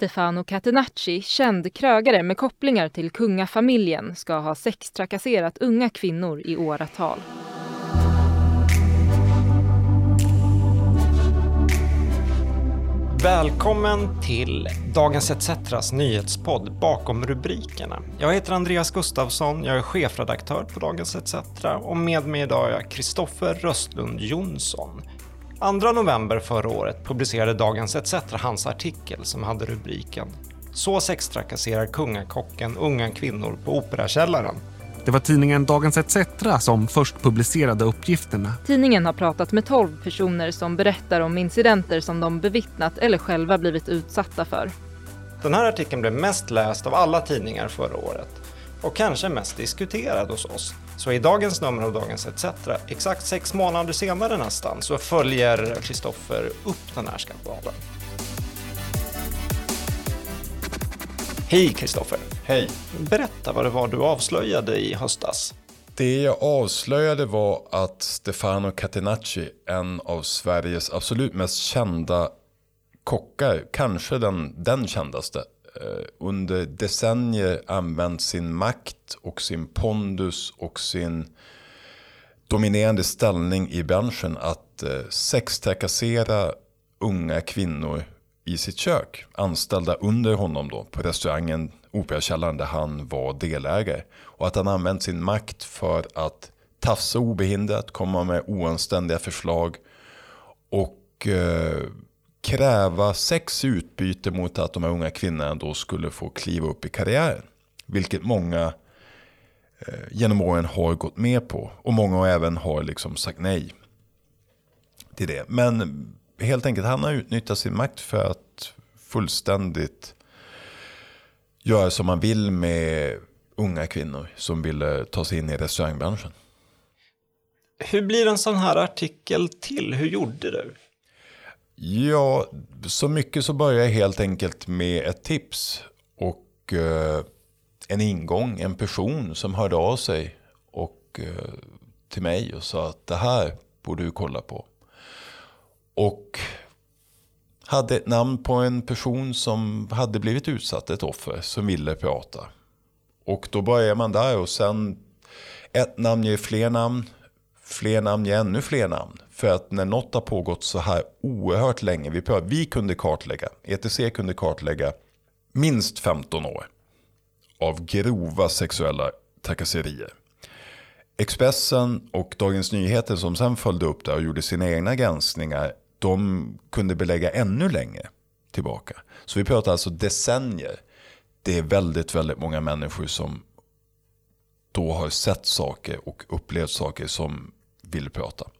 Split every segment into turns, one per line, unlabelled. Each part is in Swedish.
Stefano Catenacci, känd krögare med kopplingar till kungafamiljen, ska ha sextrakasserat unga kvinnor i åratal.
Välkommen till Dagens ETCs nyhetspodd Bakom rubrikerna. Jag heter Andreas Gustafsson, jag är chefredaktör på Dagens ETC och med mig idag är jag Kristoffer Röstlund Jonsson. 2 november förra året publicerade Dagens ETC hans artikel som hade rubriken “Så sextrakasserar kungakocken unga kvinnor på Operakällaren”.
Det var tidningen Dagens ETC som först publicerade uppgifterna.
Tidningen har pratat med 12 personer som berättar om incidenter som de bevittnat eller själva blivit utsatta för.
Den här artikeln blev mest läst av alla tidningar förra året och kanske mest diskuterad hos oss. Så i dagens nummer av Dagens ETC, exakt sex månader senare nästan, så följer Kristoffer upp den här skandalen. Hej Kristoffer!
Hej!
Berätta vad det var du avslöjade i höstas.
Det jag avslöjade var att Stefano Catenacci, en av Sveriges absolut mest kända kockar, kanske den, den kändaste, Eh, under decennier använt sin makt och sin pondus och sin dominerande ställning i branschen att eh, sextrakassera unga kvinnor i sitt kök. Anställda under honom då på restaurangen Operakällaren där han var delägare. Och att han använt sin makt för att tafsa obehindrat, komma med oanständiga förslag och eh, kräva sex i utbyte mot att de här unga kvinnorna då skulle få kliva upp i karriären. Vilket många eh, genom åren har gått med på. Och många även har liksom sagt nej till det. Men helt enkelt han har utnyttjat sin makt för att fullständigt göra som man vill med unga kvinnor som vill ta sig in i restaurangbranschen.
Hur blir en sån här artikel till? Hur gjorde du?
Ja, så mycket så börjar jag helt enkelt med ett tips och eh, en ingång, en person som hörde av sig och, eh, till mig och sa att det här borde du kolla på. Och hade ett namn på en person som hade blivit utsatt, ett offer, som ville prata. Och då börjar man där och sen ett namn ger fler namn, fler namn ger ännu fler namn. För att när något har pågått så här oerhört länge, vi, prövar, vi kunde kartlägga, ETC kunde kartlägga minst 15 år av grova sexuella trakasserier. Expressen och Dagens Nyheter som sen följde upp det och gjorde sina egna granskningar de kunde belägga ännu längre tillbaka. Så vi pratar alltså decennier. Det är väldigt, väldigt många människor som då har sett saker och upplevt saker som vill prata.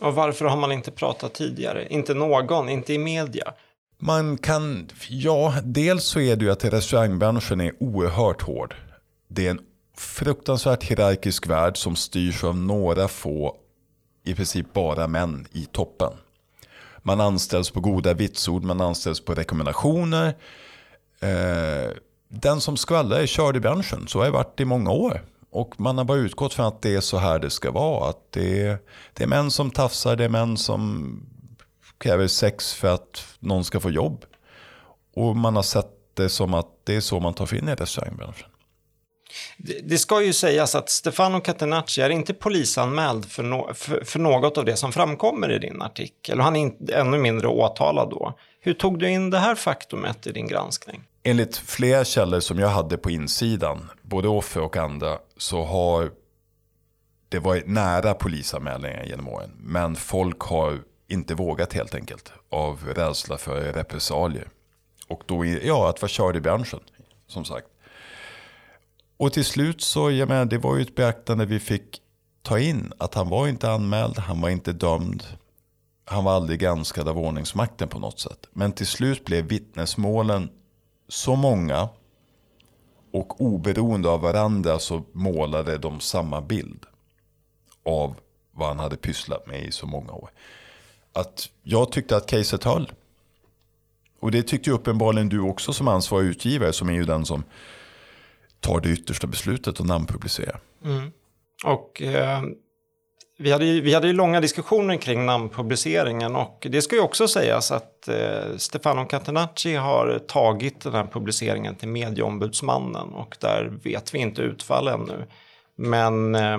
Och varför har man inte pratat tidigare? Inte någon, inte i media.
Man kan, ja, dels så är det ju att restaurangbranschen är oerhört hård. Det är en fruktansvärt hierarkisk värld som styrs av några få, i princip bara män i toppen. Man anställs på goda vitsord, man anställs på rekommendationer. Eh, den som skvallrar är körd i branschen, så har det varit i många år. Och man har bara utgått från att det är så här det ska vara. Att det, är, det är män som tafsar, det är män som kräver sex för att någon ska få jobb. Och man har sett det som att det är så man tar sig in i restaurangbranschen.
Det ska ju sägas att Stefano Catenacci är inte polisanmäld för, no för, för, något av det som framkommer i din artikel. Och han är inte, ännu mindre åtalad då. Hur tog du in det här faktumet i din granskning?
Enligt flera källor som jag hade på insidan, både offer och andra, så har det varit nära polisanmälningar genom åren. Men folk har inte vågat helt enkelt av rädsla för repressalier. Och då, ja, att vara körd i branschen, som sagt. Och till slut så, jag menar, det var ju ett beaktande vi fick ta in. Att han var inte anmäld, han var inte dömd. Han var aldrig granskad av ordningsmakten på något sätt. Men till slut blev vittnesmålen så många och oberoende av varandra så målade de samma bild av vad han hade pysslat med i så många år. Att jag tyckte att caset höll. Och det tyckte ju uppenbarligen du också som ansvarig utgivare som är ju den som tar det yttersta beslutet och namnpublicerar.
Mm. Och eh, vi hade, ju, vi hade ju långa diskussioner kring namnpubliceringen och det ska ju också sägas att eh, Stefano Catenacci har tagit den här publiceringen till medieombudsmannen och där vet vi inte utfall ännu. Men eh,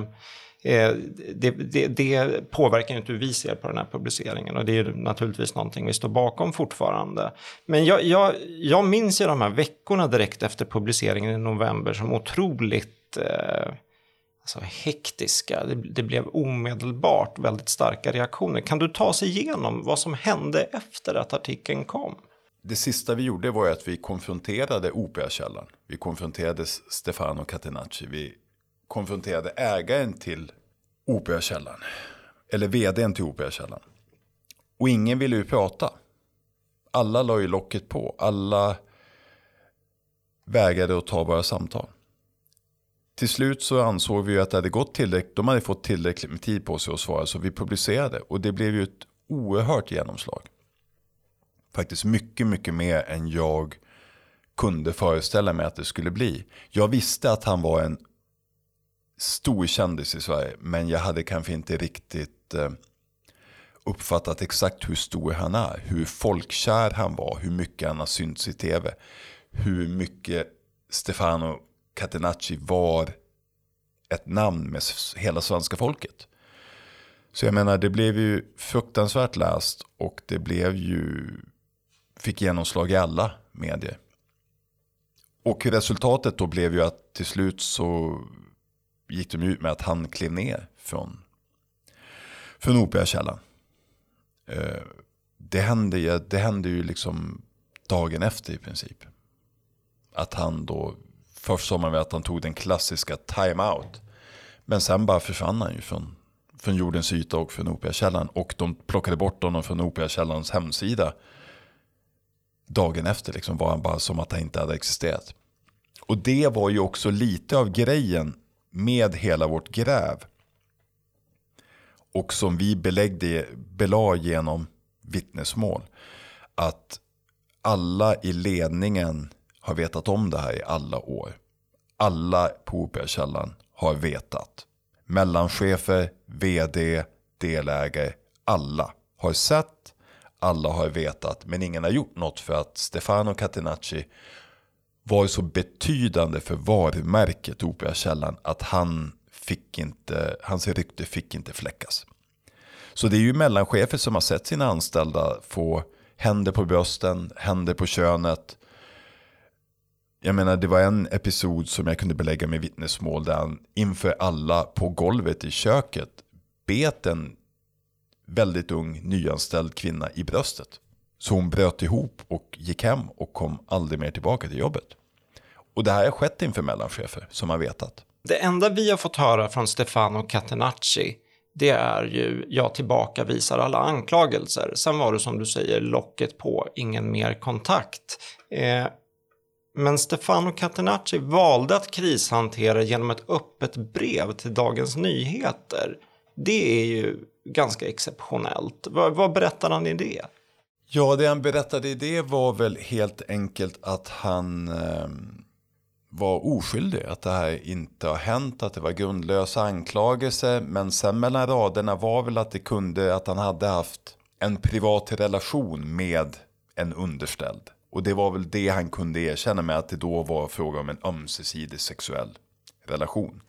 eh det, det, det, påverkar inte hur vi ser på den här publiceringen och det är naturligtvis någonting vi står bakom fortfarande. Men jag, jag, jag minns ju de här veckorna direkt efter publiceringen i november som otroligt eh, alltså, hektiska. Det, det, blev omedelbart väldigt starka reaktioner. Kan du ta oss igenom vad som hände efter att artikeln kom?
Det sista vi gjorde var att vi konfronterade Operakällaren. Vi konfronterade Stefano Catenacci. Vi konfronterade ägaren till Operakällaren. Eller vdn till Operakällaren. Och ingen ville ju prata. Alla la ju locket på. Alla vägrade att ta våra samtal till slut så ansåg vi att det hade gått tillräckligt, de hade fått tillräckligt med tid på sig att svara så vi publicerade och det blev ju ett oerhört genomslag. Faktiskt mycket, mycket mer än jag kunde föreställa mig att det skulle bli. Jag visste att han var en stor kändis i Sverige men jag hade kanske inte riktigt eh, uppfattat exakt hur stor han är. Hur folkkär han var, hur mycket han har synts i tv. Hur mycket Stefano Catenacci var ett namn med hela svenska folket. Så jag menar, det blev ju fruktansvärt läst och det blev ju, fick genomslag i alla medier. Och resultatet då blev ju att till slut så gick de ut med att han klev ner från, från Operakällan. Eh, det hände, det hände ju liksom dagen efter i princip. Att han då Först såg man att han tog den klassiska time-out. Men sen bara försvann han ju från, från jordens yta och från Operakällan. Och de plockade bort honom från Operakällans hemsida. Dagen efter liksom var han bara som att han inte hade existerat. Och det var ju också lite av grejen med hela vårt gräv. Och som vi beläggde, belade genom vittnesmål. Att alla i ledningen har vetat om det här i alla år. Alla på Operakällan har vetat. Mellanchefer, vd, delägare, alla har sett, alla har vetat, men ingen har gjort något för att Stefano Catenacci var så betydande för varumärket Operakällan att han fick inte, hans rykte fick inte fläckas. Så det är ju mellanchefer som har sett sina anställda få händer på brösten, händer på könet, jag menar, det var en episod som jag kunde belägga med vittnesmål där han inför alla på golvet i köket bet en väldigt ung nyanställd kvinna i bröstet. Så hon bröt ihop och gick hem och kom aldrig mer tillbaka till jobbet. Och det här har skett inför mellanchefer som har vetat.
Det enda vi har fått höra från Stefano Catenacci det är ju jag tillbakavisar alla anklagelser. Sen var det som du säger locket på, ingen mer kontakt. Eh, men Stefano Catenacci valde att krishantera genom ett öppet brev till Dagens Nyheter. Det är ju ganska exceptionellt. Vad, vad berättar han i det?
Ja, det han berättade i det var väl helt enkelt att han eh, var oskyldig. Att det här inte har hänt, att det var grundlösa anklagelser. Men sen mellan raderna var väl att det kunde, att han hade haft en privat relation med en underställd. Och det var väl det han kunde erkänna med att det då var fråga om en ömsesidig sexuell relation.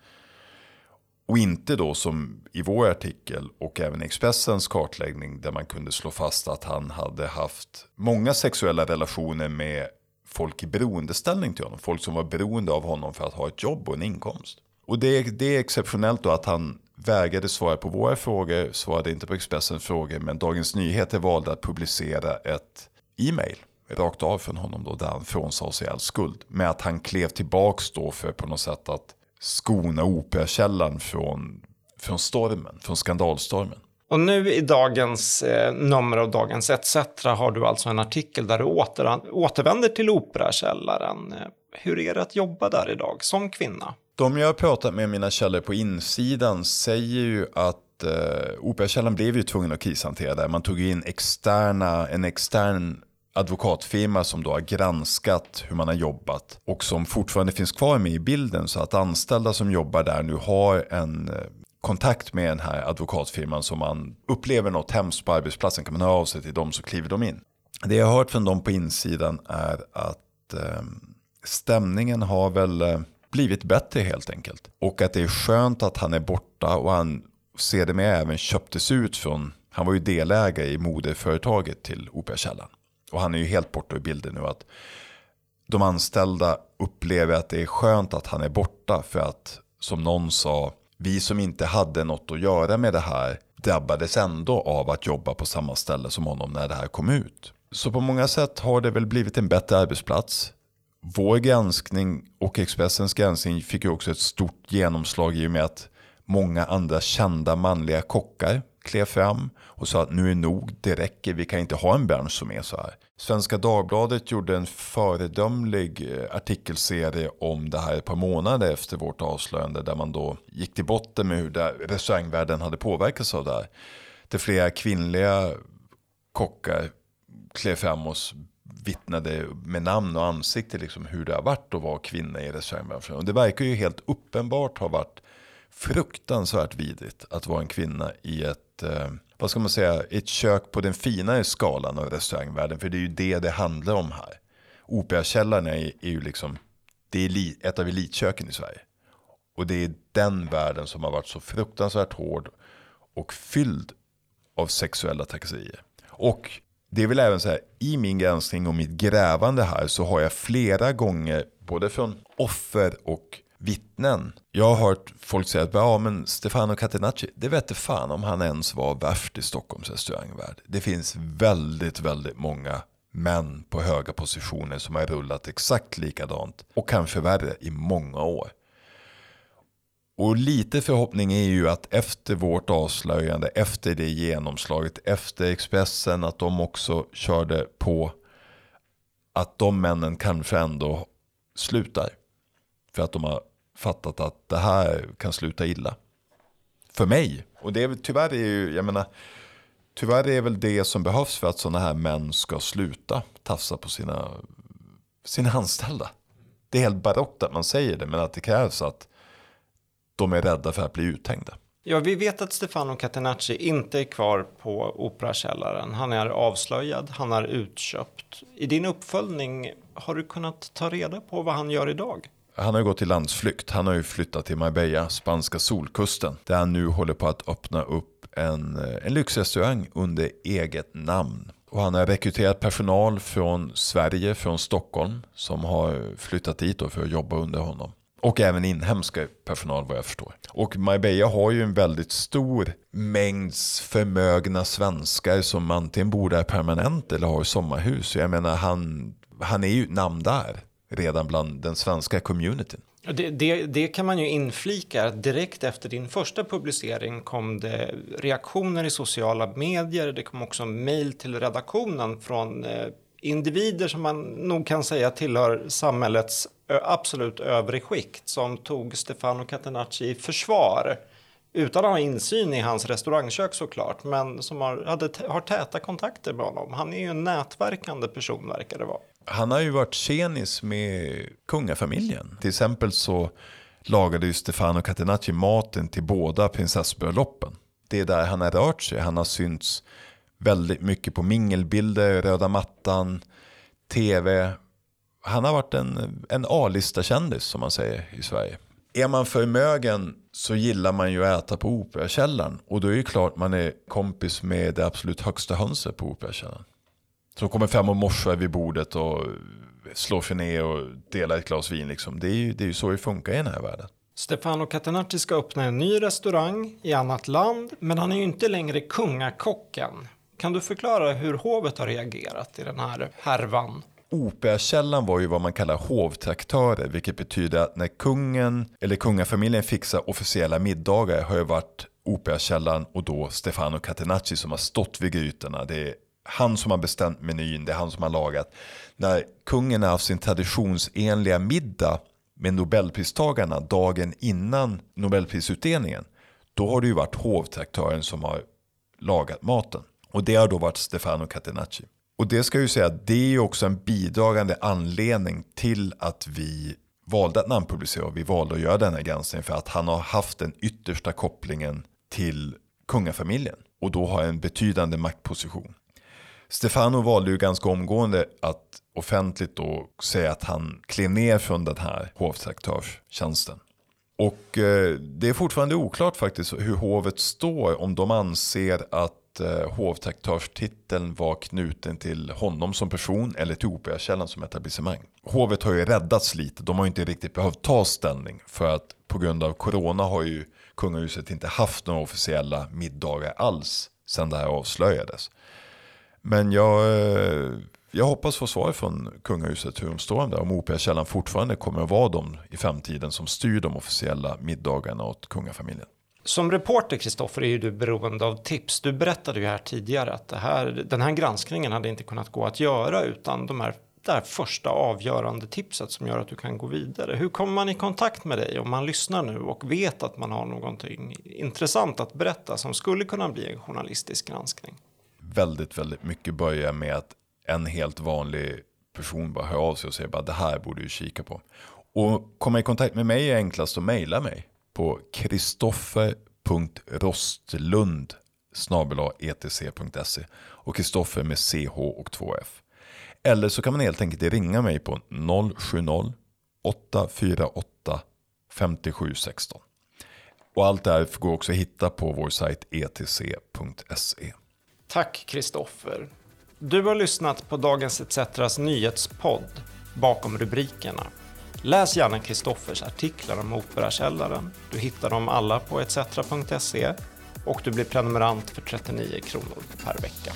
Och inte då som i vår artikel och även Expressens kartläggning där man kunde slå fast att han hade haft många sexuella relationer med folk i beroendeställning till honom. Folk som var beroende av honom för att ha ett jobb och en inkomst. Och det, det är exceptionellt då att han vägrade svara på våra frågor, svarade inte på Expressens frågor, men Dagens Nyheter valde att publicera ett e-mail rakt av från honom då, där han frånsade sig all skuld. Med att han klev tillbaks då för på något sätt att skona Operakällan från, från stormen, från skandalstormen.
Och nu i dagens eh, nummer av Dagens ETC har du alltså en artikel där du åter, återvänder till Operakällaren. Hur är det att jobba där idag som kvinna?
De jag har pratat med, mina källor på insidan, säger ju att eh, Operakällaren blev ju tvungen att krishantera där. Man tog in externa, en extern advokatfirma som då har granskat hur man har jobbat och som fortfarande finns kvar med i bilden så att anställda som jobbar där nu har en eh, kontakt med den här advokatfirman som man upplever något hemskt på arbetsplatsen kan man höra av sig till dem så kliver de in. Det jag har hört från dem på insidan är att eh, stämningen har väl eh, blivit bättre helt enkelt. Och att det är skönt att han är borta och han sedermera även köptes ut från, han var ju delägare i moderföretaget till Operakällan. Och han är ju helt borta ur bilden nu att de anställda upplever att det är skönt att han är borta för att som någon sa, vi som inte hade något att göra med det här drabbades ändå av att jobba på samma ställe som honom när det här kom ut. Så på många sätt har det väl blivit en bättre arbetsplats. Vår granskning och Expressens granskning fick ju också ett stort genomslag i och med att många andra kända manliga kockar klev fram och sa att nu är nog, det räcker, vi kan inte ha en bransch som är så här. Svenska Dagbladet gjorde en föredömlig eh, artikelserie om det här ett par månader efter vårt avslöjande där man då gick till botten med hur restaurangvärlden hade påverkats av det här. Där flera kvinnliga kockar klev fram och vittnade med namn och ansikte liksom hur det har varit att vara kvinna i restaurangbranschen. Och det verkar ju helt uppenbart ha varit fruktansvärt vidrigt att vara en kvinna i ett, eh, vad ska man säga, ett kök på den finare skalan av restaurangvärlden. För det är ju det det handlar om här. Operakällaren är, är ju liksom, det är ett av elitköken i Sverige. Och det är den världen som har varit så fruktansvärt hård och fylld av sexuella trakasserier. Och det vill även säga, i min granskning och mitt grävande här så har jag flera gånger, både från offer och vittnen. Jag har hört folk säga att ja, men Stefano Catenacci, det vet fan om han ens var värst i Stockholms restaurangvärld. Det finns väldigt, väldigt många män på höga positioner som har rullat exakt likadant och kanske värre i många år. Och lite förhoppning är ju att efter vårt avslöjande, efter det genomslaget, efter Expressen, att de också körde på att de männen kanske ändå slutar. För att de har fattat att det här kan sluta illa. För mig. Och det är, tyvärr är ju, jag menar, tyvärr är väl det som behövs för att sådana här män ska sluta tafsa på sina, sina anställda. Det är helt barockt att man säger det, men att det krävs att de är rädda för att bli uthängda.
Ja, vi vet att Stefano Catenacci inte är kvar på Operakällaren. Han är avslöjad, han är utköpt. I din uppföljning, har du kunnat ta reda på vad han gör idag?
Han har ju gått i landsflykt. Han har ju flyttat till Marbella, spanska solkusten. Där han nu håller på att öppna upp en, eh, en lyxrestaurang under eget namn. Och han har rekryterat personal från Sverige, från Stockholm, som har flyttat dit för att jobba under honom. Och även inhemska personal vad jag förstår. Och Marbella har ju en väldigt stor mängd förmögna svenskar som antingen bor där permanent eller har sommarhus. Jag menar, han, han är ju namn där redan bland den svenska communityn.
Det, det, det, kan man ju inflika. Direkt efter din första publicering kom det reaktioner i sociala medier. Det kom också mejl till redaktionen från eh, individer som man nog kan säga tillhör samhällets absolut övre skikt som tog Stefano Catenacci i försvar utan att ha insyn i hans restaurangkök såklart, men som har, hade, har täta kontakter med honom. Han är ju en nätverkande person verkar det vara.
Han har ju varit tjenis med kungafamiljen. Till exempel så lagade ju Stefano Catenacci maten till båda prinsessbröllopen. Det är där han har rört sig. Han har synts väldigt mycket på mingelbilder, röda mattan, tv. Han har varit en, en A-lista kändis som man säger i Sverige. Är man förmögen så gillar man ju att äta på Operakällaren. Och då är det klart man är kompis med det absolut högsta hönset på Operakällaren. Som kommer fram och morsar vid bordet och slår sig ner och delar ett glas vin. Liksom. Det, är ju, det är ju så det funkar i den här världen.
Stefano Catenacci ska öppna en ny restaurang i annat land, men han är ju inte längre kungakocken. Kan du förklara hur hovet har reagerat i den här härvan?
Operakällan var ju vad man kallar hovtraktörer, vilket betyder att när kungen eller kungafamiljen fixar officiella middagar har det varit Operakällan och då Stefano Catenacci som har stått vid grytorna. Det är han som har bestämt menyn, det är han som har lagat. När kungen har haft sin traditionsenliga middag med nobelpristagarna dagen innan nobelprisutdelningen, då har det ju varit hovtraktören som har lagat maten. Och det har då varit Stefano Catenacci. Och det ska ju säga, att det är ju också en bidragande anledning till att vi valde att namnpublicera och vi valde att göra denna granskning för att han har haft den yttersta kopplingen till kungafamiljen och då har en betydande maktposition. Stefano valde ju ganska omgående att offentligt då säga att han klev ner från den här hovdirektörstjänsten. Och eh, det är fortfarande oklart faktiskt hur hovet står om de anser att eh, hovdirektörstiteln var knuten till honom som person eller till Operakällan som etablissemang. Hovet har ju räddats lite, de har ju inte riktigt behövt ta ställning för att på grund av corona har ju kungahuset inte haft några officiella middagar alls sedan det här avslöjades. Men jag, eh, jag hoppas få svar från kungahuset hur de står om det. Om Operakällan fortfarande kommer att vara de i framtiden som styr de officiella middagarna åt kungafamiljen.
Som reporter, Kristoffer, är ju du beroende av tips. Du berättade ju här tidigare att det här, den här granskningen hade inte kunnat gå att göra utan de här, det här första avgörande tipset som gör att du kan gå vidare. Hur kommer man i kontakt med dig om man lyssnar nu och vet att man har någonting intressant att berätta som skulle kunna bli en journalistisk granskning?
Väldigt, väldigt mycket börjar med att en helt vanlig person bara hör av sig och säger bara det här borde du kika på. Och komma i kontakt med mig är enklast att mejla mig på kristoffer.rostlund etc.se e och Kristoffer med CH och 2F. Eller så kan man helt enkelt ringa mig på 070 848 5716. Och allt det här går också att hitta på vår sajt etc.se.
Tack Kristoffer. Du har lyssnat på Dagens ETCs nyhetspodd Bakom rubrikerna. Läs gärna Kristoffers artiklar om Operakällaren. Du hittar dem alla på etcetera.se och du blir prenumerant för 39 kronor per vecka.